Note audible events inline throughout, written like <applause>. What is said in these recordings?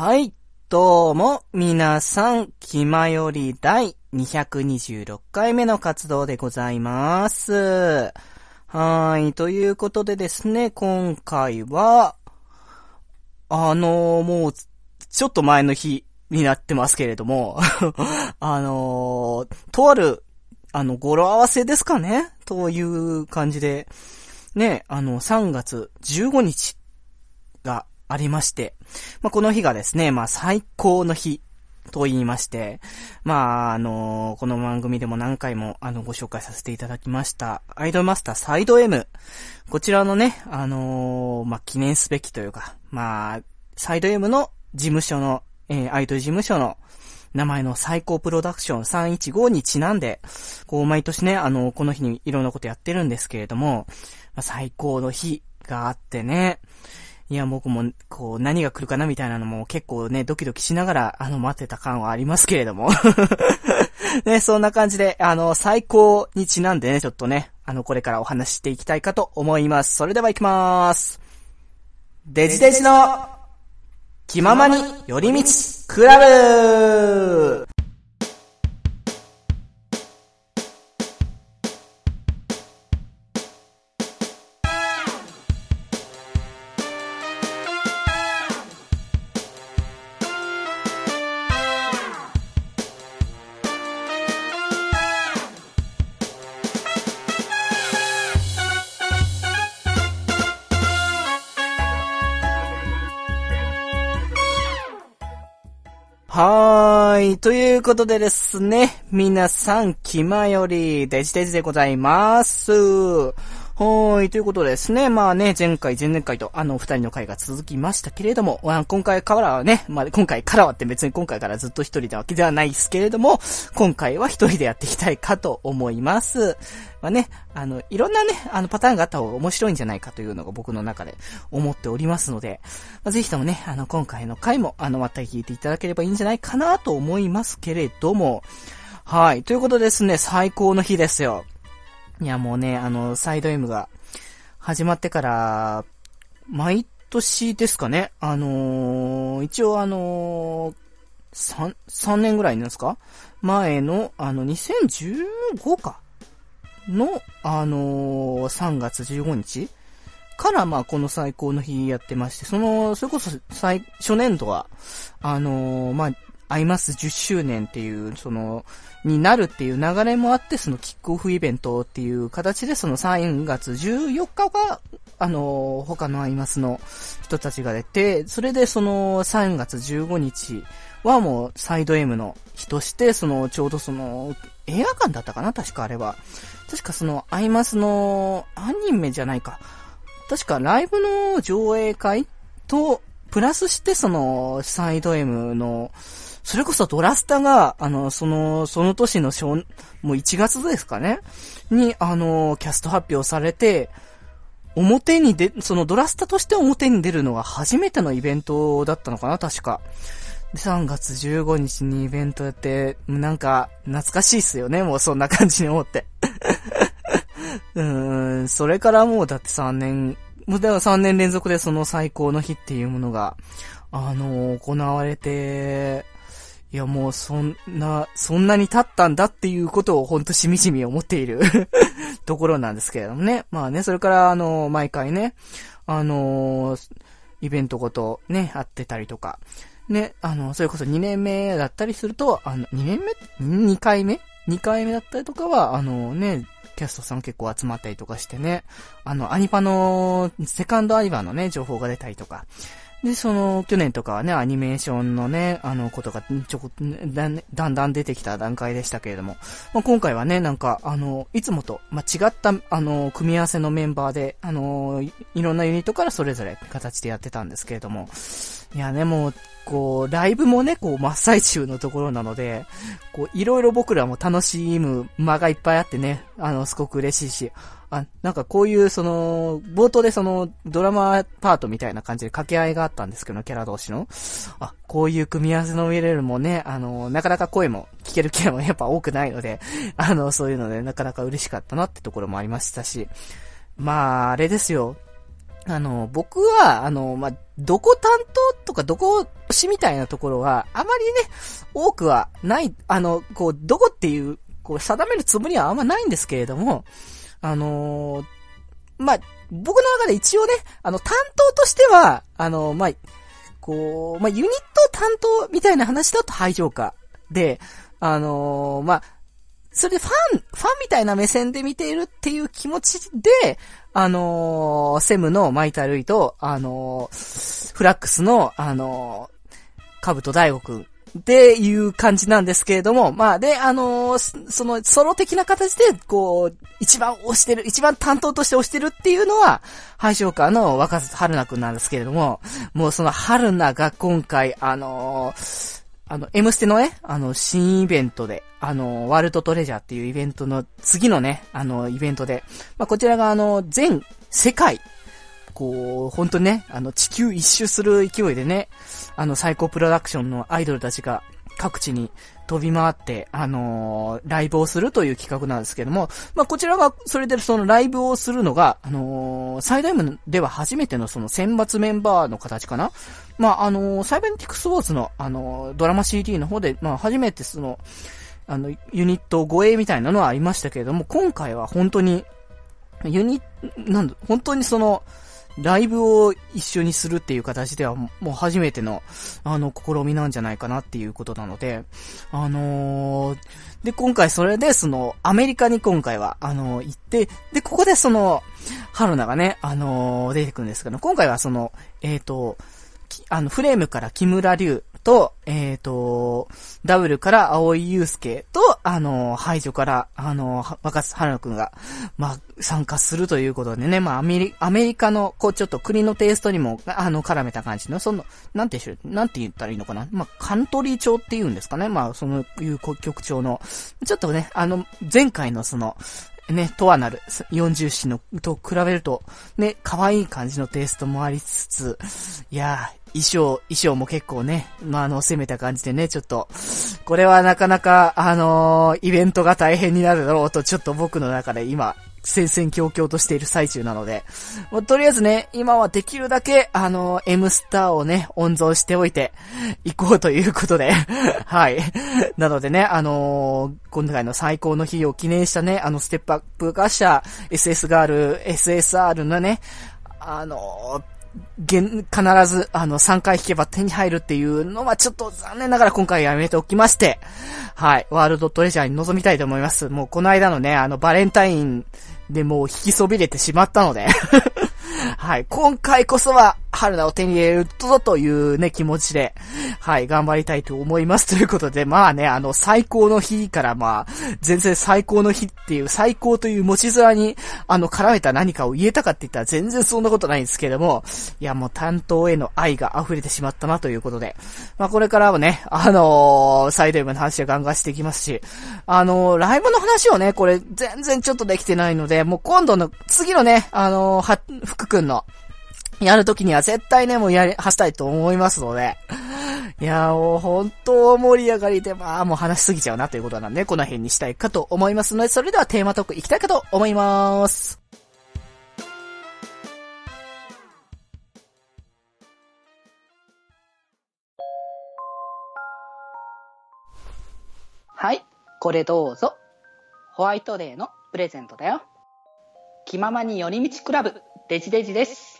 はい、どうも、皆さん、気まより第226回目の活動でございます。はい、ということでですね、今回は、あのーもう、ちょっと前の日になってますけれども、<laughs> あのーとある、あの、語呂合わせですかね？という感じで、ね、あの、3月15日がありまして、まあ、この日がですね、まあ、最高の日と言いまして、まあ、あのこの番組でも何回も、あの、ご紹介させていただきました、アイドルマスターサイド M。こちらのね、あのまあ、記念すべきというか、まあ、サイド M の事務所の、えーアイドル事務所の名前の最高プロダクション315にちなんで、こう、毎年ね、あの、この日にいろんなことやってるんですけれども、まあ、最高の日があってね、いや、僕も、こう、何が来るかなみたいなのも結構ね、ドキドキしながら、<laughs> あの、待ってた感はありますけれども。<laughs> ね、そんな感じで、あの、最高にちなんでね、ちょっとね、あの、これからお話していきたいかと思います。それでは行きまーす。デジデジの、気ままに寄り道クラブということでですね、皆さん、気まより、デジデジでございます。はい。ということですね、まあね、前回、前々回と、あの、二人の回が続きましたけれども、今回からはね、まあ今回からはって別に今回からずっと一人なわけではないですけれども、今回は一人でやっていきたいかと思います。まあね、あの、いろんなね、あの、パターンがあった方が面白いんじゃないかというのが僕の中で思っておりますので、まあ、ぜひともね、あの、今回の回も、あの、また聞いていただければいいんじゃないかなと思いますけれども、はい。ということですね、最高の日ですよ。いや、もうね、あの、サイド M が始まってから、毎年ですかね、あのー一応あのー、3、3年ぐらいなんですか？前の、あの、2015か。の、あのー3月15日から、まあ、この最高の日やってまして、その、それこそ、最、初年度は、あのーまあ、アイマス10周年っていう、その、になるっていう流れもあって、そのキックオフイベントっていう形で、その3月14日が、あの他のアイマスの人たちが出て、それでその3月15日はもうサイド M の日として、その、ちょうどその、映画館だったかな確かあれは。確かその、アイマスの、アニメじゃないか。確かライブの上映会と、プラスしてその、サイド M の、それこそドラスタが、あの、その、その年の小、もう1月ですかねに、あの、キャスト発表されて、表に出、そのドラスタとして表に出るのが初めてのイベントだったのかな確か。で、3月15日にイベントやって、なんか、懐かしいっすよね、もうそんな感じに思って。<laughs> うーん、それからもうだって3年、もうだから3年連続でその最高の日っていうものが、あの行われて、いやもうそんな、そんなに経ったんだっていうことをほんとしみじみ思っている <laughs> ところなんですけれどもね。まあね、それからあの毎回ね、あのイベントごとね、あってたりとか、ね、あの、それこそ2年目だったりすると、あの、2年目 ?2 回目 ?2 回目だったりとかは、あのね、キャストさん結構集まったりとかしてね、あの、アニパの、セカンドアニバーのね、情報が出たりとか、で、その、去年とかはね、アニメーションのね、あの、ことが、ちょこ、だんだん出てきた段階でしたけれども、まあ、今回はね、なんか、あの、いつもと、まあ、違った、あの、組み合わせのメンバーで、あの、いろんなユニットからそれぞれ形でやってたんですけれども、いやね、もう、こう、ライブもね、こう、真っ最中のところなので、こう、いろいろ僕らも楽しむ間がいっぱいあってね、あの、すごく嬉しいし、あ、なんかこういう、その、冒頭でその、ドラマパートみたいな感じで掛け合いがあったんですけど、キャラ同士の。あ、こういう組み合わせの見れるもね、あの、なかなか声も聞けるキャラもやっぱ多くないので、<laughs> あの、そういうので、なかなか嬉しかったなってところもありましたし、まあ、あれですよ。あの、僕は、あの、まあ、どこ担当とかどこ推しみたいなところは、あまりね、多くはない、あの、こう、どこっていう、こう、定めるつもりはあんまないんですけれども、あのー、まあ、僕の中で一応ね、あの、担当としては、あの、まあ、こう、まあ、ユニット担当みたいな話だと排除か。で、あのー、まあ、それでファン、ファンみたいな目線で見ているっていう気持ちで、あのー、セムのマイタルイと、あのー、フラックスの、あのー、カブト大悟くんっていう感じなんですけれども、まあ、で、あのー、その、ソロ的な形で、こう、一番推してる、一番担当として推してるっていうのは、ハイショーカーの若狭春菜くんなんですけれども、もうその春菜が今回、あのー、あの、M ステのね、あの、新イベントで、あの、ワールドトレジャーっていうイベントの次のね、あの、イベントで、まあ、こちらがあの、全世界、こう、本当にね、あの、地球一周する勢いでね、あの、最高プロダクションのアイドルたちが各地に飛び回って、あのー、ライブをするという企画なんですけども、まあ、こちらが、それでそのライブをするのが、あのー、最大ムでは初めてのその選抜メンバーの形かな。まあ、あのー、サイベンティックスウォーズの、あのドラマ CD の方で、まあ、初めてその、あの、ユニット護衛みたいなのはありましたけれども、今回は本当に、ユニ、なんだ、本当にその、ライブを一緒にするっていう形ではもう初めての、あの、試みなんじゃないかなっていうことなので、あのー、で、今回それで、その、アメリカに今回は、あのー、行って、で、ここでその、春菜がね、あのー、出てくるんですけど、今回はその、えっ、と、あの、フレームから木村龍と、えっ、ー、と、ダブルから青井祐介と、あの、排除から、あの、若狭春くんが、まあ、参加するということでね、まあ、アメリ、アメリカの、こう、ちょっと国のテイストにも、あの、絡めた感じの、その、なんてしゅ、なんて言ったらいいのかな。まあ、カントリー調って言うんですかね。まあ、その、いう曲調の、ちょっとね、あの、前回のその、ね、とはなる、40詞の、と比べると、ね、可愛い感じのテイストもありつつ、いや衣装、衣装も結構ね、まあ、あの、攻めた感じでね、ちょっと、これはなかなか、あのー、イベントが大変になるだろうと、ちょっと僕の中で今、戦々恐々としている最中なので、もうとりあえずね、今はできるだけ、あの、M スターをね、温存しておいて、行こうということで、<laughs> はい。なのでね、あのー、今回の最高の日を記念したね、あの、ステップアップガッシャ、SS ガール、SSR のね、あのーげん必ず、あの、3回引けば手に入るっていうのはちょっと残念ながら今回やめておきまして、はい、ワールドトレジャーに臨みたいと思います。もうこの間のね、あの、バレンタインでもう引きそびれてしまったので <laughs> はい。今回こそは、春菜を手に入れるとぞというね、気持ちで、はい、頑張りたいと思います。ということで、まあね、あの、最高の日からまあ、全然最高の日っていう、最高という文字面に、あの、絡めた何かを言えたかって言ったら全然そんなことないんですけども、いや、もう担当への愛が溢れてしまったなということで、まあこれからはね、あのー、サイドウムの話はガンガンしていきますし、あのー、ライブの話をね、これ全然ちょっとできてないので、もう今度の、次のね、あのー、は、福くんの、やるときには絶対ね、もうやり、はしたいと思いますので。いやもう本当盛り上がりで、まあもう話しすぎちゃうなということなんで、この辺にしたいかと思いますので、それではテーマトークいきたいかと思います。はい、これどうぞ。ホワイトデーのプレゼントだよ。気ままに寄り道クラブ、デジデジです。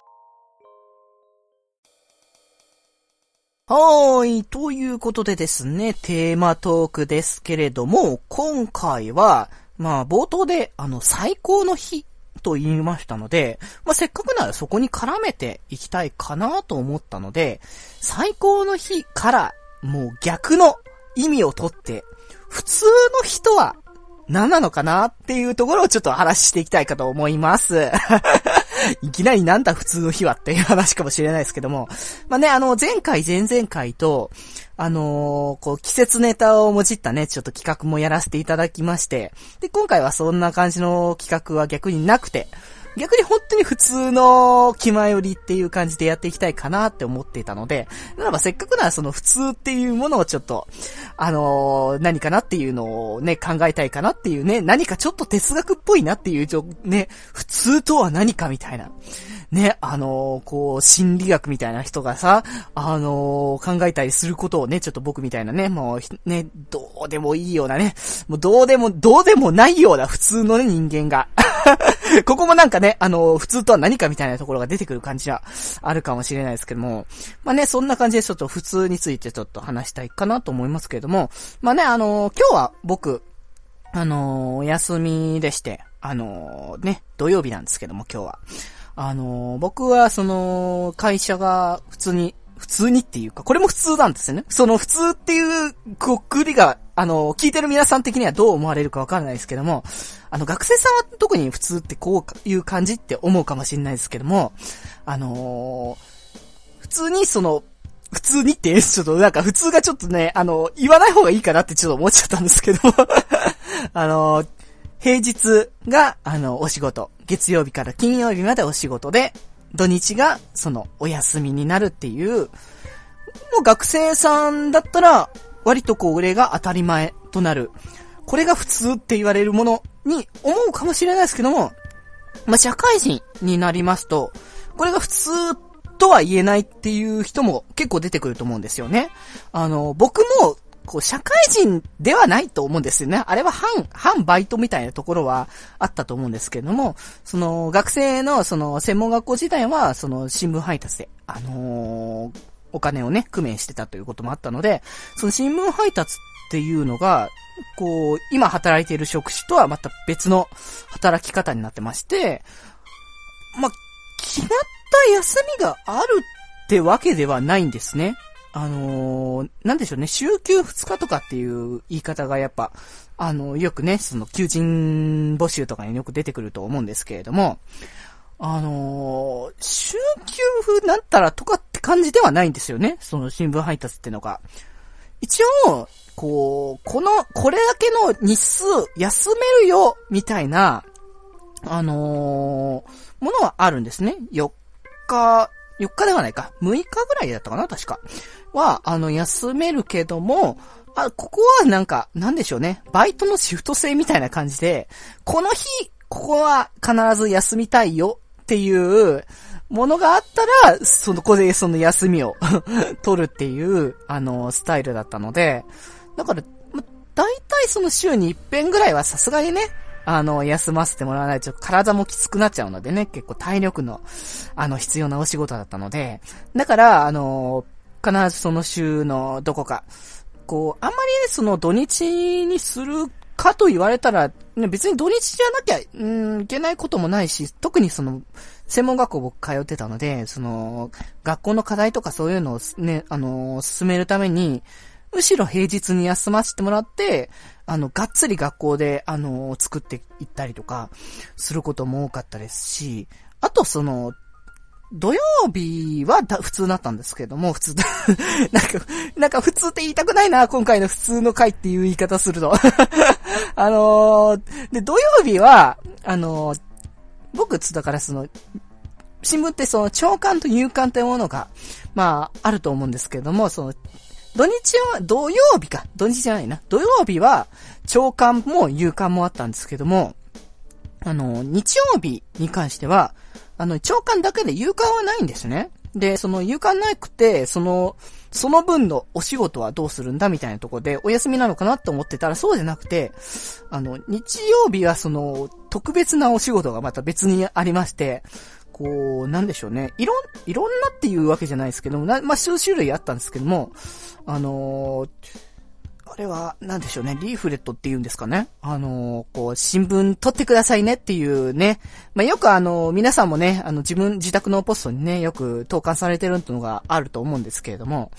はーい。ということでですね、テーマトークですけれども、今回は、まあ、冒頭で、あの、最高の日と言いましたので、まあ、せっかくならそこに絡めていきたいかなと思ったので、最高の日から、もう逆の意味をとって、普通の人は何なのかなっていうところをちょっと話していきたいかと思います。<laughs> いきなりなんだ普通の日はっていう話かもしれないですけども。まあね、あの、前回、前々回と、あのー、こう、季節ネタをもじったね、ちょっと企画もやらせていただきまして、で、今回はそんな感じの企画は逆になくて、逆に本当に普通の気前よりっていう感じでやっていきたいかなって思っていたので、ならばせっかくならその普通っていうものをちょっと、あのー、何かなっていうのをね、考えたいかなっていうね、何かちょっと哲学っぽいなっていう、ちょ、ね、普通とは何かみたいな。ね、あのー、こう、心理学みたいな人がさ、あのー、考えたりすることをね、ちょっと僕みたいなね、もう、ね、どうでもいいようなね、もうどうでも、どうでもないような普通のね、人間が。<laughs> <laughs> ここもなんかね、あの、普通とは何かみたいなところが出てくる感じはあるかもしれないですけども、まあね、そんな感じでちょっと普通についてちょっと話したいかなと思いますけれども、まあね、あの今日は僕、あのお休みでして、あのね、土曜日なんですけども、今日は。あの、僕はその、会社が普通に、普通にっていうか、これも普通なんですよね。その普通っていうくくりが、あの、聞いてる皆さん的にはどう思われるかわからないですけども、あの、学生さんは特に普通ってこういう感じって思うかもしれないですけども、あの普通にその、普通にって、ちょっとなんか普通がちょっとね、あの、言わない方がいいかなってちょっと思っちゃったんですけども <laughs> あの平日が、あの、お仕事。月曜日から金曜日までお仕事で、土日が、その、お休みになるっていう、もう学生さんだったら、割とこう、れが当たり前となる。これが普通って言われるものに思うかもしれないですけども、まあ、社会人になりますと、これが普通とは言えないっていう人も結構出てくると思うんですよね。あの、僕もこう、社会人ではないと思うんですよね。あれは半、半バイトみたいなところはあったと思うんですけれども、その、学生の、その、専門学校時代は、その、新聞配達で、あのー、お金をね、工面してたということもあったので、その新聞配達っていうのが、こう、今働いている職種とはまた別の働き方になってまして、まあ、決まった休みがあるってわけではないんですね。あのー、なんでしょうね、週休2日とかっていう言い方がやっぱ、あの、よくね、その求人募集とかによく出てくると思うんですけれども、あのー、週休風なったらとかって感じではないんですよね、その新聞配達ってのが。一応、こう、この、これだけの日数休めるよ、みたいな、あのー、ものはあるんですね。4日、4日ではないか。6日ぐらいだったかな確か。は、あの、休めるけども、あ、ここはなんか、なんでしょうね。バイトのシフト制みたいな感じで、この日、ここは必ず休みたいよっていうものがあったら、その、ここでその休みを <laughs> 取るっていう、あの、スタイルだったので、だから、ま、大体その週に一遍ぐらいはさすがにね、あの、休ませてもらわないと体もきつくなっちゃうのでね、結構体力の、あの、必要なお仕事だったので、だから、あの、必ずその週のどこか、こう、あんまりね、その土日にするかと言われたら、ね、別に土日じゃなきゃ、うん、いけないこともないし、特にその、専門学校僕通ってたので、その、学校の課題とかそういうのをね、あの、進めるために、むしろ平日に休ませてもらって、あの、がっつり学校で、あの、作っていったりとか、することも多かったですし、あとその、土曜日は普通だったんですけども、普通 <laughs> なんか、なんか普通って言いたくないな、今回の普通の回っていう言い方すると <laughs> あのー、で、土曜日は、あのー、僕つだからその、新聞ってその長官と夕刊というものが、まあ、あると思うんですけども、その、土日は、土曜日か。土日じゃないな。土曜日は、長官も夕刊もあったんですけども、あの、日曜日に関しては、あの、長官だけで夕刊はないんですね。で、その夕刊なくて、その、その分のお仕事はどうするんだみたいなとこでお休みなのかなって思ってたらそうじゃなくて、あの、日曜日はその、特別なお仕事がまた別にありまして、こう、なんでしょうね。いろん、いろんなっていうわけじゃないですけども、な、まあ、数種類あったんですけども、あのー、あれは、なんでしょうね、リーフレットって言うんですかね。あのー、こう、新聞取ってくださいねっていうね。まあ、よくあのー、皆さんもね、あの、自分、自宅のポストにね、よく投函されてるのがあると思うんですけれども、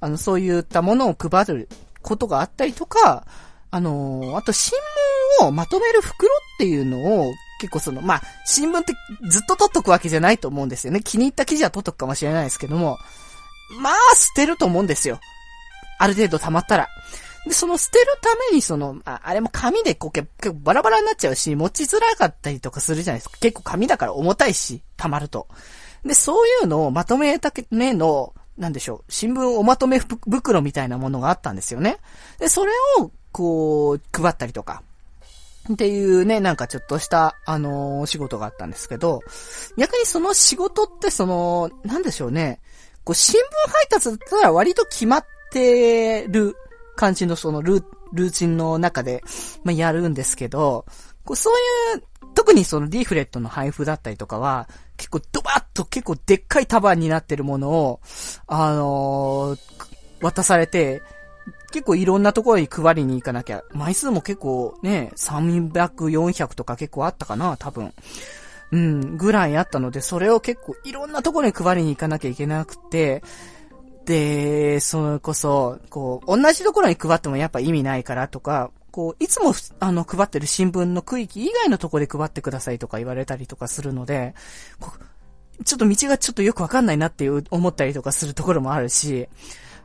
あの、そういったものを配ることがあったりとか、あのあと新聞をまとめる袋っていうのを結構その、まあ、新聞ってずっと取っとくわけじゃないと思うんですよね。気に入った記事は取っとくかもしれないですけども、まあ、捨てると思うんですよ。ある程度溜まったら。で、その捨てるためにその、ああれも紙でこう結構バラバラになっちゃうし、持ちづらかったりとかするじゃないですか。結構紙だから重たいし、溜まると。で、そういうのをまとめための、なんでしょう、新聞おまとめ袋みたいなものがあったんですよね。で、それを、こう、配ったりとか、っていうね、なんかちょっとした、あのー、仕事があったんですけど、逆にその仕事ってその、なんでしょうね、こう、新聞配達だったら割と決まってる感じのそのルー、ルーチンの中で、まあ、やるんですけど、こうそういう、特にそのリーフレットの配布だったりとかは、結構ドバッと結構でっかい束になってるものを、あのー、渡されて、結構いろんなところに配りに行かなきゃ、枚数も結構ね、300、400とか結構あったかな、多分。うん、ぐらいあったので、それを結構いろんなところに配りに行かなきゃいけなくて、で、それこそ、こう、同じところに配ってもやっぱ意味ないからとか、こう、いつも、あの、配ってる新聞の区域以外のところで配ってくださいとか言われたりとかするので、ちょっと道がちょっとよくわかんないなっていう思ったりとかするところもあるし、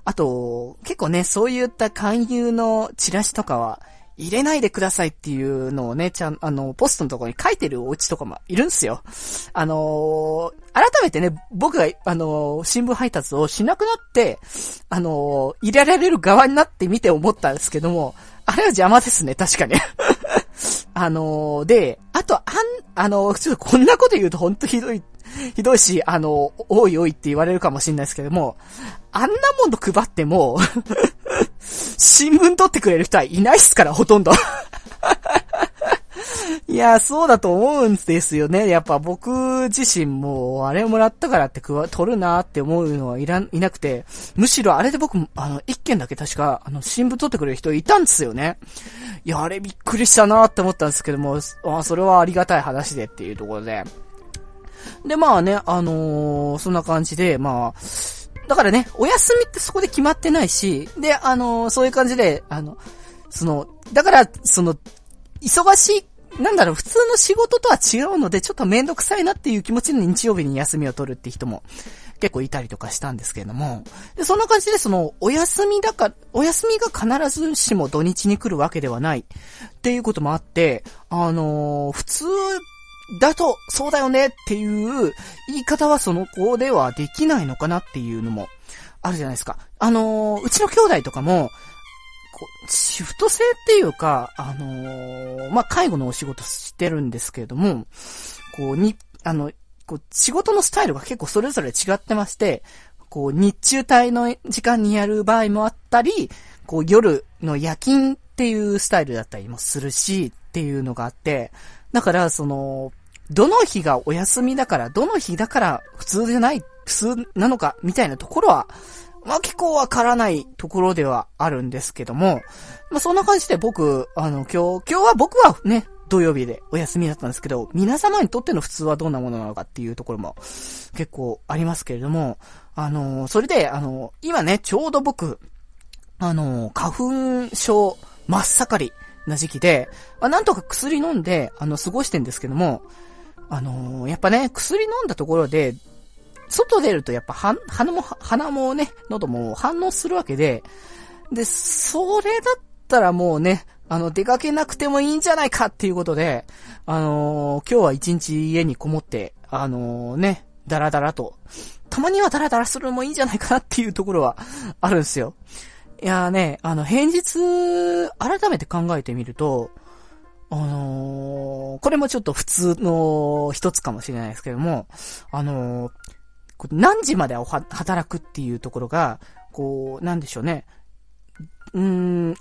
あと、結構ね、そういった勧誘のチラシとかは、入れないでくださいっていうのをね、ちゃん、あの、ポストのところに書いてるお家とかもいるんすよ。あのー、改めてね、僕が、あのー、新聞配達をしなくなって、あのー、入れられる側になってみて思ったんですけども、あれは邪魔ですね、確かに。<laughs> あので、あと、あん、あのちょっとこんなこと言うとほんとひどいひどいし、あの、おいおいって言われるかもしれないですけども、あんなもの配っても <laughs> 新聞取ってくれる人はいないっすから、ほとんど <laughs> いや、そうだと思うんですよね。やっぱ僕自身も、あれをもらったからって取るなって思うのはいらいなくて、むしろあれで僕、あの、一件だけ確か、あの、新聞取ってくれる人いたんですよね。いや、あれびっくりしたなって思ったんですけども、あそれはありがたい話でっていうところで。で、まあね、あのー、そんな感じで、まあ、だからね、お休みってそこで決まってないし、で、あのー、そういう感じで、あの、その、だから、その、忙しい、なんだろう、普通の仕事とは違うので、ちょっとめんどくさいなっていう気持ちで日曜日に休みを取るって人も結構いたりとかしたんですけれども、で、そんな感じでその、お休みだから、お休みが必ずしも土日に来るわけではないっていうこともあって、あのー、普通だと、そうだよねっていう言い方はその子ではできないのかなっていうのもあるじゃないですか。あのー、うちの兄弟とかも、こう、シフト制っていうか、あのー、まあ、介護のお仕事してるんですけれども、こう、に、あの、こう、仕事のスタイルが結構それぞれ違ってまして、こう、日中帯の時間にやる場合もあったり、こう、夜の夜勤っていうスタイルだったりもするし、っていうのがあって、だから、その、どの日がお休みだから、どの日だから普通じゃない、普通なのか、みたいなところは、まあ結構わからないところではあるんですけども、まあそんな感じで僕、あの、今日、今日は僕はね、土曜日でお休みだったんですけど、皆様にとっての普通はどんなものなのかっていうところも結構ありますけれども、あの、それで、あの、今ね、ちょうど僕、あの、花粉症真っ盛りな時期で、まあ、なんとか薬飲んで、あの、過ごしてんですけども、あのー、やっぱね、薬飲んだところで、外出るとやっぱ鼻も、鼻もね、喉も反応するわけで、で、それだったらもうね、あの、出かけなくてもいいんじゃないかっていうことで、あのー、今日は一日家にこもって、あのー、ね、ダラダラと、たまにはダラダラするのもいいんじゃないかなっていうところはあるんですよ。いやーね、あの、平日、改めて考えてみると、あのー、これもちょっと普通の一つかもしれないですけども、あのー、何時まで働くっていうところが、こう、なんでしょうね。うーん、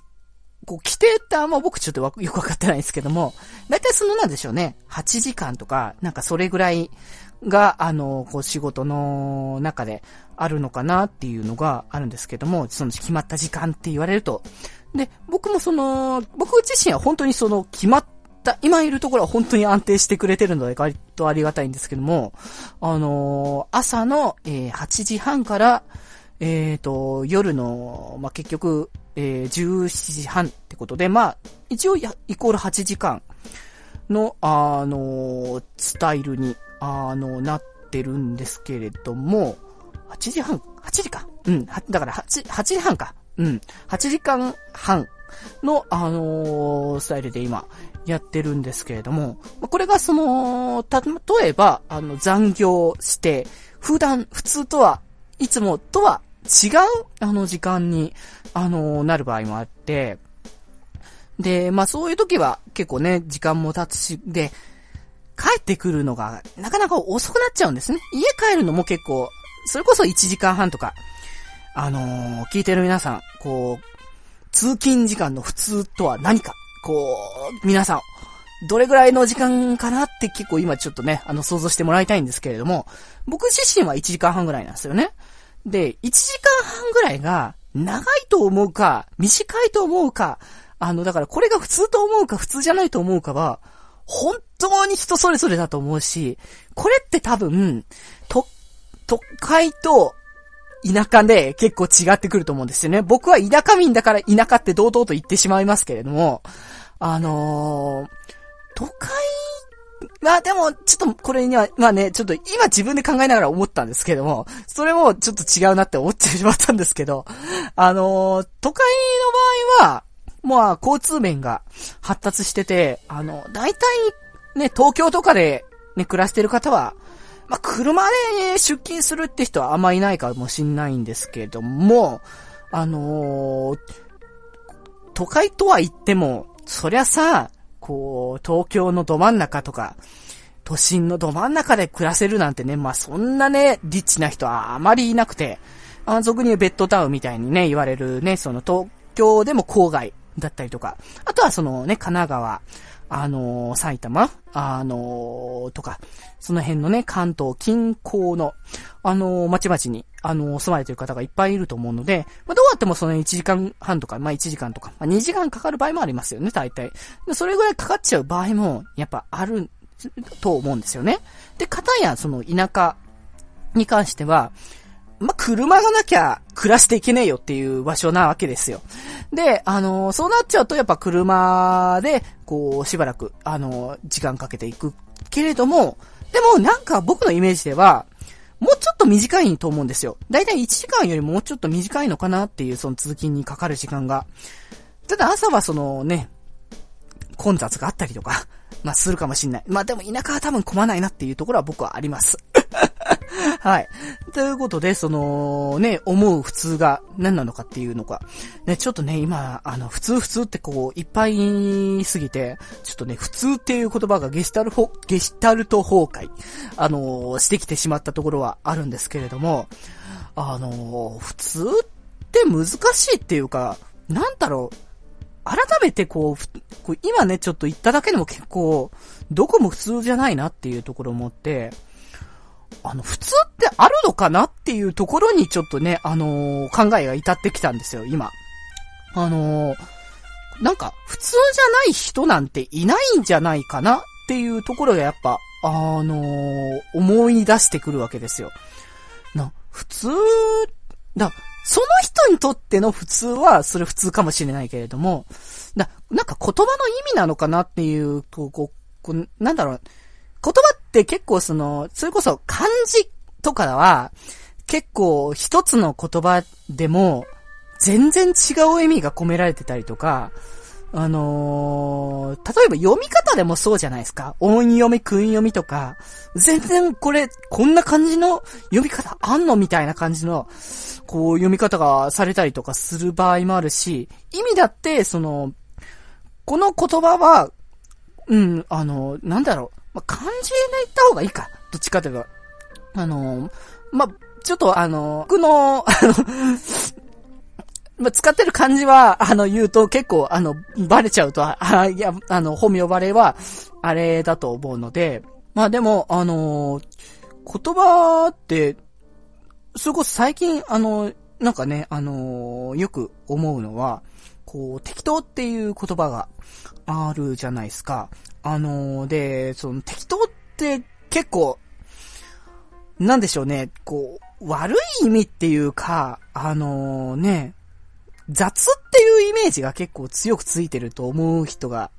こう、規定ってあんま僕ちょっとよくわかってないですけども、だいたいそのなんでしょうね。8時間とか、なんかそれぐらいが、あの、こう仕事の中であるのかなっていうのがあるんですけども、その決まった時間って言われると、で、僕もその、僕自身は本当にその決まった、今いるところは本当に安定してくれてるので割とありがたいんですけども、あのー、朝の、えー、8時半から、えっ、と、夜の、まあ、結局、えー、17時半ってことで、まあ、一応、イコール8時間の、あのスタイルに、あの、なってるんですけれども、8時半 ?8 時か。うん。だから8、8時半か。うん。8時間半の、あのー、スタイルで今、やってるんですけれども、これがその、た、例えば、あの、残業して、普段、普通とは、いつもとは違う、あの、時間に、あのー、なる場合もあって、で、まあそういう時は結構ね、時間も経つし、で、帰ってくるのがなかなか遅くなっちゃうんですね。家帰るのも結構、それこそ1時間半とか、あのー、聞いてる皆さん、こう、通勤時間の普通とは何か、こう、皆さん、どれぐらいの時間かなって結構今ちょっとね、あの想像してもらいたいんですけれども、僕自身は1時間半ぐらいなんですよね。で、1時間半ぐらいが長いと思うか、短いと思うか、あの、だからこれが普通と思うか普通じゃないと思うかは、本当に人それぞれだと思うし、これって多分、と、都会と田舎で結構違ってくると思うんですよね。僕は田舎民だから田舎って堂々と言ってしまいますけれども、あのー、都会、まあでも、ちょっとこれには、まあね、ちょっと今自分で考えながら思ったんですけども、それもちょっと違うなって思ってしまったんですけど、あのー、都会の場合は、まあ、交通面が発達してて、あの、大体、ね、東京とかでね、暮らしてる方は、まあ、車で出勤するって人はあんまいないかもしんないんですけれども、あのー、都会とは言っても、そりゃさ、こう、東京のど真ん中とか、都心のど真ん中で暮らせるなんてね、まあそんなね、リッチな人はあまりいなくて、あ俗に言うベッドタウンみたいにね、言われるね、その東京でも郊外だったりとか、あとはそのね、神奈川、あのー、埼玉、あのー、とか、その辺のね、関東近郊の、あのー、町々に、あの住まれてる方がいっぱいいると思うので、まあ、どうやってもその1時間半とか、まあ、1時間とか、まあ、2時間かかる場合もありますよね、大体。それぐらいかかっちゃう場合も、やっぱある、と思うんですよね。で、片や、その田舎に関しては、まあ、車がなきゃ暮らしていけねえよっていう場所なわけですよ。で、あのー、そうなっちゃうとやっぱ車で、こう、しばらく、あのー、時間かけていくけれども、でもなんか僕のイメージでは、もうちょっと短いと思うんですよ。だいたい1時間よりもうちょっと短いのかなっていうその通勤にかかる時間が。ただ朝はそのね、混雑があったりとか、まあするかもしんない。まあでも田舎は多分混まないなっていうところは僕はあります。<laughs> <laughs> はい。ということで、その、ね、思う普通が何なのかっていうのが、ね、ちょっとね、今、あの、普通普通ってこう、いっぱいすぎて、ちょっとね、普通っていう言葉がゲシュタルホ、ゲシタルト崩壊、あのしてきてしまったところはあるんですけれども、あの普通って難しいっていうか、なんだろう、改めてこう、今ね、ちょっと言っただけでも結構、どこも普通じゃないなっていうところを持って、あの、普通ってあるのかなっていうところにちょっとね、あのー、考えが至ってきたんですよ、今。あのー、なんか、普通じゃない人なんていないんじゃないかなっていうところがやっぱ、あのー、思い出してくるわけですよ。な、普通、だ、その人にとっての普通は、それ普通かもしれないけれども、だ、なんか言葉の意味なのかなっていう、こう、こう、なんだろう、言葉って結構その、それこそ漢字とかは、結構一つの言葉でも、全然違う意味が込められてたりとか、あのー、例えば読み方でもそうじゃないですか。音読み、訓読みとか、全然これ、こんな感じの読み方あんのみたいな感じの、こう読み方がされたりとかする場合もあるし、意味だって、その、この言葉は、うん、あの、なんだろう、まあ、漢字で言った方がいいか。どっちかというと。あのー、まあ、ちょっとあのー、僕の、あの、<laughs> ま、使ってる漢字は、あの、言うと結構、あの、バレちゃうと、あ、いや、あの、本名バレは、あれだと思うので、まあでも、あのー、言葉って、それこそ最近、あの、なんかね、あのよく思うのは、こう、適当っていう言葉があるじゃないですか。あのー、で、その適当って結構、なんでしょうね、こう、悪い意味っていうか、あのー、ね、雑っていうイメージが結構強くついてると思う人が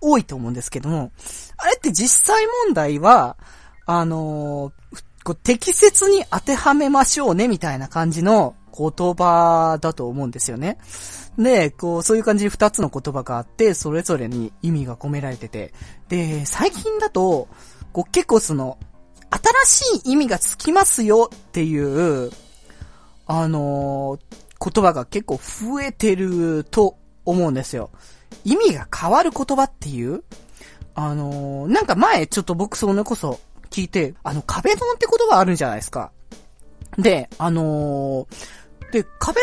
多いと思うんですけども、あれって実際問題は、あのー、こう適切に当てはめましょうねみたいな感じの言葉だと思うんですよね。で、こう、そういう感じで二つの言葉があって、それぞれに意味が込められてて。で、最近だと、こう、結構その、新しい意味がつきますよっていう、あのー、言葉が結構増えてると思うんですよ。意味が変わる言葉っていう、あのー、なんか前ちょっと僕それこそ聞いて、あの、壁ドンって言葉あるんじゃないですか。で、あのー、で、壁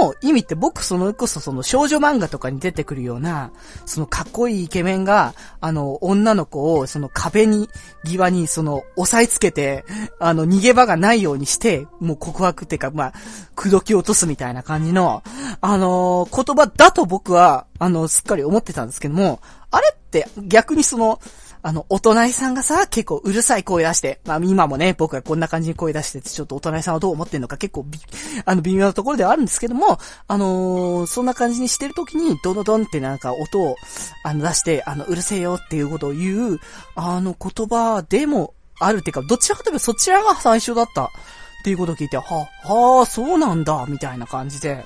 ドンの意味って僕そのこそその少女漫画とかに出てくるような、そのかっこいいイケメンが、あの、女の子をその壁に、際にその押さえつけて、あの、逃げ場がないようにして、もう告白っていうか、まあ、口説き落とすみたいな感じの、あのー、言葉だと僕は、あの、すっかり思ってたんですけども、あれって逆にその、あの、お隣さんがさ、結構うるさい声出して、まあ今もね、僕がこんな感じに声出してて、ちょっとお隣さんはどう思ってんのか結構び、<laughs> あの、微妙なところではあるんですけども、あのー、そんな感じにしてる時に、ドドドンってなんか音を、あの、出して、あの、うるせえよっていうことを言う、あの、言葉でもあるっていうか、どちらかというとそちらが最初だったっていうことを聞いて、は、はあ、そうなんだ、みたいな感じで、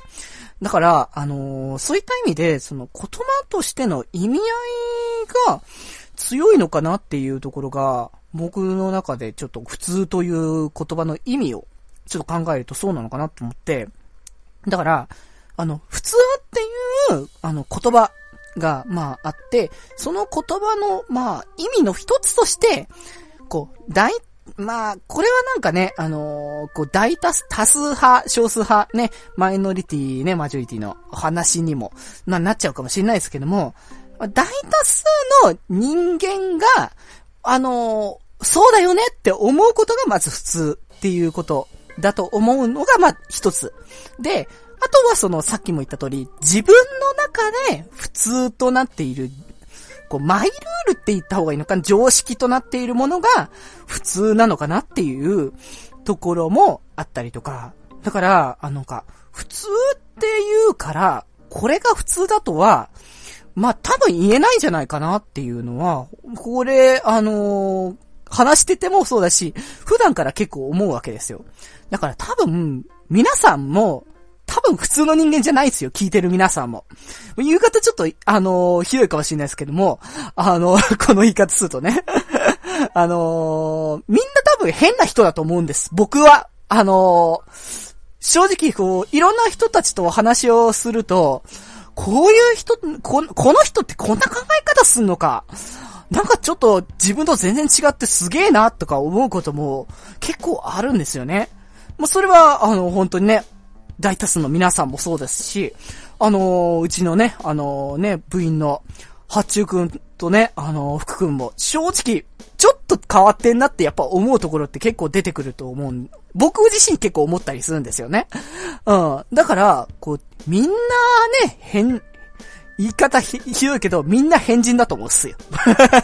だから、あのー、そういった意味で、その言葉としての意味合いが、強いのかなっていうところが、僕の中でちょっと普通という言葉の意味をちょっと考えるとそうなのかなと思って、だから、あの、普通っていう、あの、言葉が、まあ、あって、その言葉の、まあ、意味の一つとして、こう、大、まあ、これはなんかね、あのー、こう、大多数、多数派、少数派、ね、マイノリティね、マジョリティの話にも、な、なっちゃうかもしれないですけども、大多数の人間が、あの、そうだよねって思うことがまず普通っていうことだと思うのが、ま、一つ。で、あとはその、さっきも言った通り、自分の中で普通となっている、こう、マイルールって言った方がいいのか、常識となっているものが普通なのかなっていうところもあったりとか。だから、あのか、普通って言うから、これが普通だとは、まあ、多分言えないんじゃないかなっていうのは、これ、あのー、話しててもそうだし、普段から結構思うわけですよ。だから多分、皆さんも、多分普通の人間じゃないですよ、聞いてる皆さんも。言い方ちょっと、あのー、ひどいかもしれないですけども、あのー、<laughs> この言い方するとね。<laughs> あのみんな多分変な人だと思うんです。僕は。あの正直こう、いろんな人たちと話をすると、こういう人、ここの人ってこんな考え方すんのか。なんかちょっと自分と全然違ってすげえなとか思うことも結構あるんですよね。もうそれは、あの、本当にね、大多数の皆さんもそうですし、あのうちのね、あのね、部員の、八中くんとね、あの福くんも、正直、ちょっと変わってんなってやっぱ思うところって結構出てくると思う。僕自身結構思ったりするんですよね。うん。だから、こう、みんなね、変、言い方ひどいけど、みんな変人だと思うっすよ。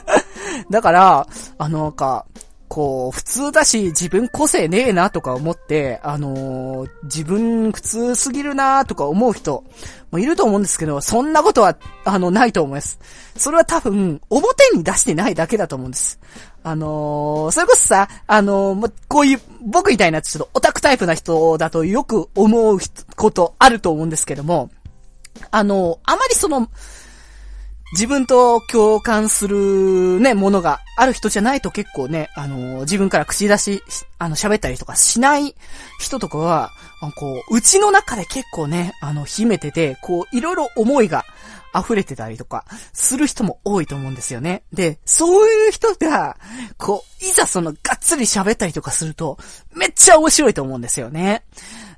<laughs> だから、あの、か、こう、普通だし、自分個性ねえなとか思って、あのー、自分普通すぎるなとか思う人もいると思うんですけど、そんなことは、あの、ないと思います。それは多分、表に出してないだけだと思うんです。あのー、それこそさ、あのー、こういう、僕みたいなちょっとオタクタイプな人だとよく思うことあると思うんですけども、あのあまりその、自分と共感するね、ものがある人じゃないと結構ね、あのー、自分から口出し、あの、喋ったりとかしない人とかは、こう、うちの中で結構ね、あの、秘めてて、こう、いろいろ思いが溢れてたりとか、する人も多いと思うんですよね。で、そういう人が、こう、いざその、がっつり喋ったりとかすると、めっちゃ面白いと思うんですよね。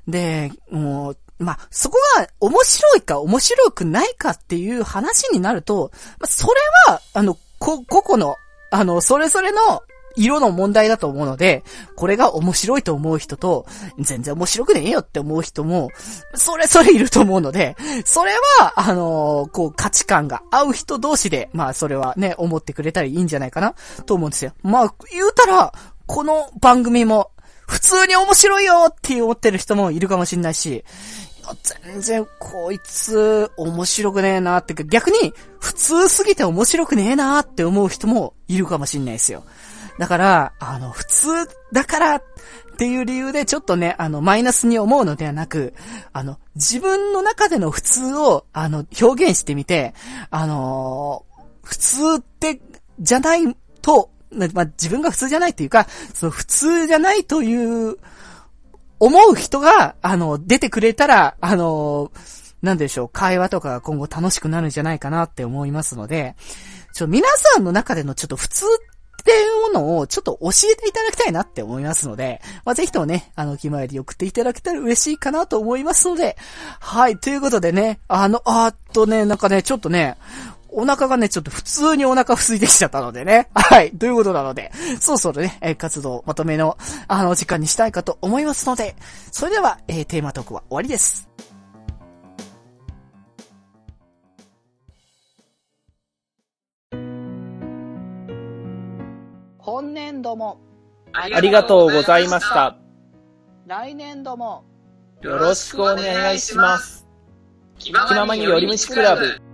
で、もう、まあ、そこが面白いか面白くないかっていう話になると、まあ、それは、あの、こ、個々の、あの、それぞれの色の問題だと思うので、これが面白いと思う人と、全然面白くねえよって思う人も、それぞれいると思うので、それは、あのー、こう、価値観が合う人同士で、まあ、それはね、思ってくれたらいいんじゃないかな、と思うんですよ。まあ、言うたら、この番組も、普通に面白いよって思ってる人もいるかもしれないし、全然こいつ面白くねえなーってか、逆に普通すぎて面白くねえなーって思う人もいるかもしんないですよ。だから、あの、普通だからっていう理由でちょっとね、あの、マイナスに思うのではなく、あの、自分の中での普通を、あの、表現してみて、あのー、普通って、じゃないと、まあ、自分が普通じゃないというか、その普通じゃないという、思う人が、あの、出てくれたら、あの、なんでしょう、会話とかが今後楽しくなるんじゃないかなって思いますので、ちょ、皆さんの中でのちょっと普通っていうものをちょっと教えていただきたいなって思いますので、まあ、ぜひともね、あの、気前で送っていただけたら嬉しいかなと思いますので、はい、ということでね、あの、あっとね、なんかね、ちょっとね、お腹がね、ちょっと普通にお腹空いてきちゃったのでね。<laughs> はい。ということなので、そろそろね、えー、活動まとめの、あの、時間にしたいかと思いますので、それでは、えー、テーマトークは終わりです。今年度もありがとうございました。来年度もよろしくお願いします。気ままに寄り道クラブ。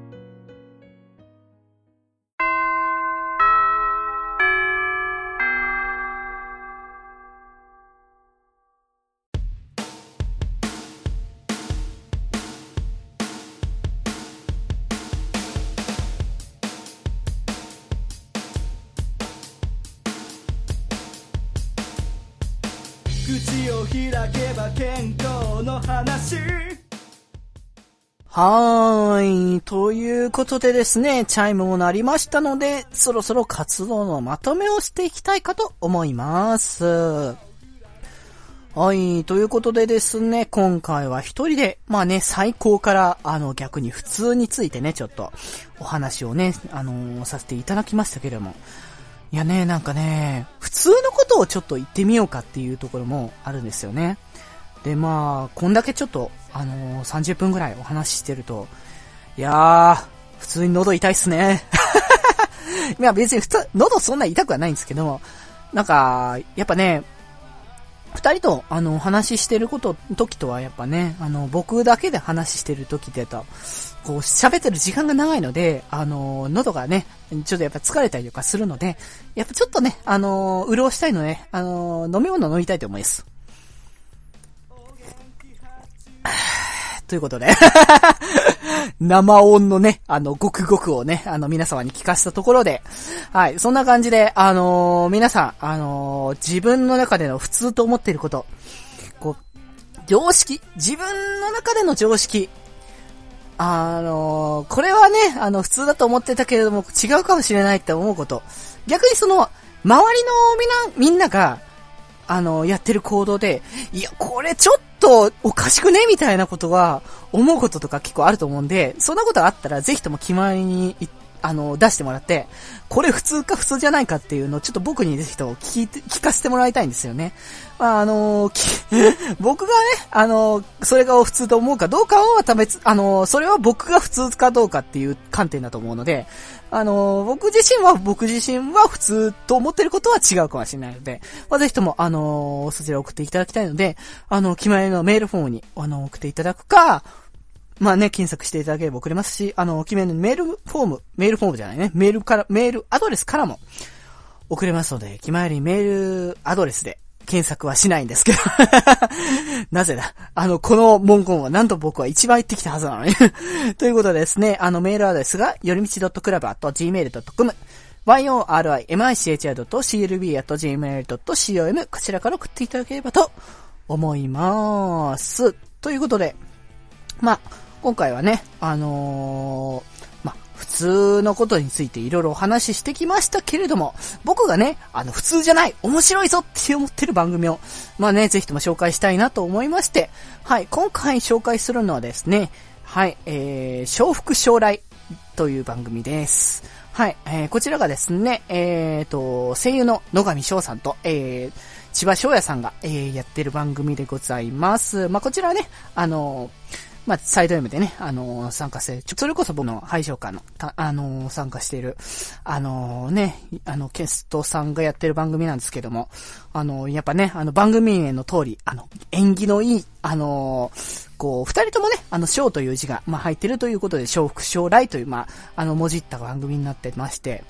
開けば健康の話はーい。ということでですね、チャイムも鳴りましたので、そろそろ活動のまとめをしていきたいかと思います。はい。ということでですね、今回は一人で、まあね、最高から、あの、逆に普通についてね、ちょっと、お話をね、あのー、させていただきましたけれども、いやね、なんかね、普通のことをちょっと言ってみようかっていうところもあるんですよね。で、まあ、こんだけちょっと、あのー、30分ぐらいお話ししてると、いやー、普通に喉痛いっすね。<laughs> いや、別に普通、喉そんな痛くはないんですけど、なんか、やっぱね、二人と、あの、お話ししてること、時とはやっぱね、あの、僕だけで話してる時ってと、こう、喋ってる時間が長いので、あの、喉がね、ちょっとやっぱ疲れたりとかするので、やっぱちょっとね、あの、潤したいので、あの、飲み物飲みたいと思います。ということで。<laughs> 生音のね、あの、ごくごくをね、あの、皆様に聞かせたところで、はい、そんな感じで、あのー、皆さん、あのー、自分の中での普通と思っていること、こう、常識、自分の中での常識、あのー、これはね、あの、普通だと思ってたけれども、違うかもしれないって思うこと。逆にその、周りのみんな、みんなが、あの、やってる行動で、いや、これちょっとおかしくねみたいなことは、思うこととか結構あると思うんで、そんなことがあったら、ぜひとも決まりに、あの、出してもらって、これ普通か普通じゃないかっていうのをちょっと僕にぜひと聞いて、聞かせてもらいたいんですよね。まあ、あのー、<laughs> 僕がね、あのー、それが普通と思うかどうかはまた別、あのー、それは僕が普通かどうかっていう観点だと思うので、あの僕自身は、僕自身は普通と思ってることは違うかもしれないので、まあ、ぜひとも、あのそちら送っていただきたいので、あの、決まりのメールフォームに、あの、送っていただくか、まあね、検索していただければ送れますし、あの、お決めのメールフォーム、メールフォームじゃないね、メールから、メールアドレスからも送れますので、決まりメールアドレスで検索はしないんですけど。<laughs> なぜだ？あの、この文言はなんと僕は一番言ってきたはずなのに。<laughs> ということでですね、あのメールアドレスが、よりみち .club.gmail.com yorimichi.clb.gmail.com こちらから送っていただければと思います。ということで、まあ、今回はね、あのー、ま、普通のことについていろいろお話ししてきましたけれども、僕がね、あの、普通じゃない、面白いぞって思ってる番組を、まあね、ぜひとも紹介したいなと思いまして、はい、今回紹介するのはですね、はい、えー、笑福将来という番組です。はい、えー、こちらがですね、えーと、声優の野上翔さんと、えー、千葉翔也さんが、えー、やってる番組でございます。まあ、こちらはね、あのーまあ、サイド M でね、あのー、参加して、それこそ僕の配信会の、あのー、参加している、あのー、ね、あの、ケストさんがやってる番組なんですけども、あのやっぱね、あの、番組名の通り、あの、縁起のいい、あのこう、二人ともね、あの、章という字が、まあ、入ってるということで、小福将来という、まあ、あの、文字った番組になってまして、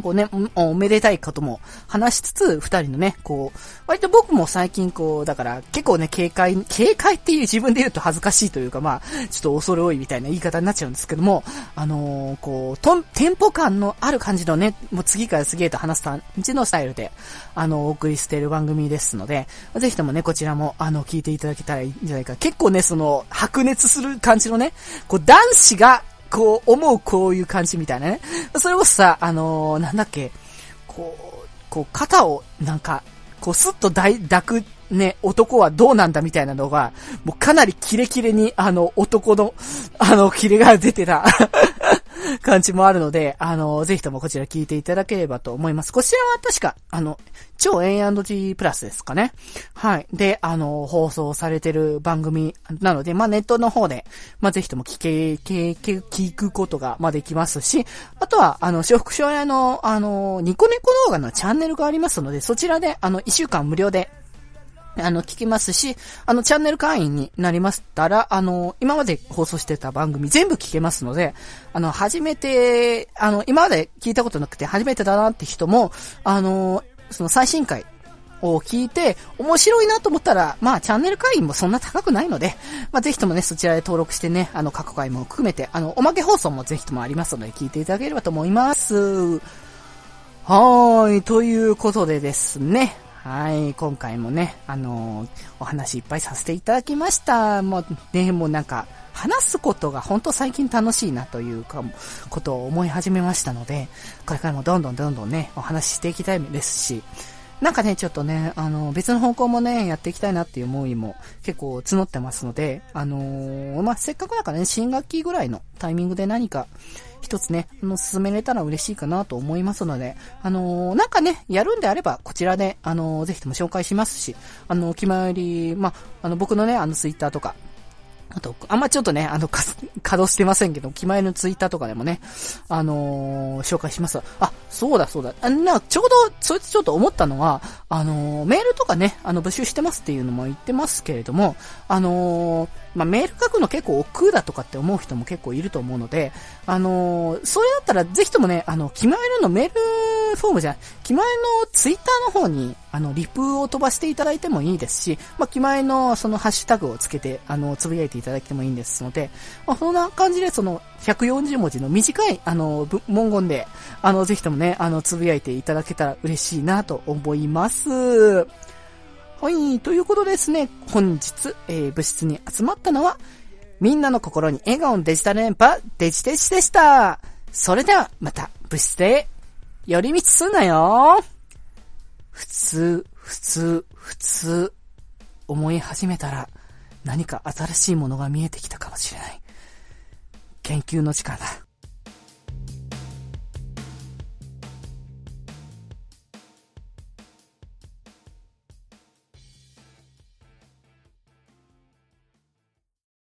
こうね、おめでたいことも話しつつ、二人のね、こう、割と僕も最近こう、だから結構ね、警戒、警戒っていう自分で言うと恥ずかしいというか、まあ、ちょっと恐れ多いみたいな言い方になっちゃうんですけども、あのー、こう、とんテンポ感のある感じのね、もう次から次へと話す感じのスタイルで、あの、お送りしている番組ですので、ぜひともね、こちらも、あの、聞いていただけたらいいんじゃないか。結構ね、その、白熱する感じのね、こう、男子が、こう、思うこういう感じみたいなね。それこそさ、あのー、なんだっけ、こう、こう、肩を、なんか、こう、スッと抱く、ね、男はどうなんだみたいなのが、もうかなりキレキレに、あの、男の、あの、キレが出てた <laughs> 感じもあるので、あの、ぜひともこちら聞いていただければと思います。こちらは確か、あの、超 A&G プラスですかね。はい。で、あの、放送されてる番組なので、まあ、ネットの方で、まあ、ぜひとも聞け、聞け、聞くことが、まあ、できますし、あとは、あの、小福少屋の、あの、ニコネコ動画のチャンネルがありますので、そちらで、あの、一週間無料で、あの、聞きますし、あの、チャンネル会員になりましたら、あの、今まで放送してた番組全部聞けますので、あの、初めて、あの、今まで聞いたことなくて初めてだなって人も、あの、その最新回を聞いて、面白いなと思ったら、まあ、チャンネル会員もそんな高くないので、まあ、ぜひともね、そちらで登録してね、あの、過去回も含めて、あの、おまけ放送もぜひともありますので、聞いていただければと思います。はーい、ということでですね、はい、今回もね、あのー、お話いっぱいさせていただきました。もうね、もうなんか、話すことが本当最近楽しいなというか、ことを思い始めましたので、これからもどんどんどんどんね、お話ししていきたいですし、なんかね、ちょっとね、あの、別の方向もね、やっていきたいなっていう思いも結構募ってますので、あのー、まあ、せっかくだからね、新学期ぐらいのタイミングで何か、一つね、あの、進めれたら嬉しいかなと思いますので、あのー、なんかね、やるんであれば、こちらで、あのー、ぜひとも紹介しますし、あの、お決まり、まあ、あの、僕のね、あの、ツイッターとか、あと、あんまちょっとね、あの、稼働してませんけど、気前のツイッターとかでもね、あのー、紹介しますあ、そうだそうだ。あな、ちょうど、そいつちょっと思ったのは、あのー、メールとかね、あの、募集してますっていうのも言ってますけれども、あのー、まあ、メール書くの結構億劫だとかって思う人も結構いると思うので、あのそれだったらぜひともね、あの、気前のメールフォームじゃない、気前のツイッターの方に、あの、リプを飛ばしていただいてもいいですし、まあ、気前のそのハッシュタグをつけて、あの、つぶやいていただいてもいいんですので、まあ、そんな感じでその、140文字の短い、あの、文言で、あの、ぜひともね、あの、つぶやいていただけたら嬉しいなと思います。はい、ということですね、本日、えー、部室に集まったのは、みんなの心に笑顔のデジタル連覇、デジデジでした。それでは、また、部室で、寄り道すんなよ普通、普通、普通、思い始めたら何か新しいものが見えてきたかもしれない。研究の時間だ。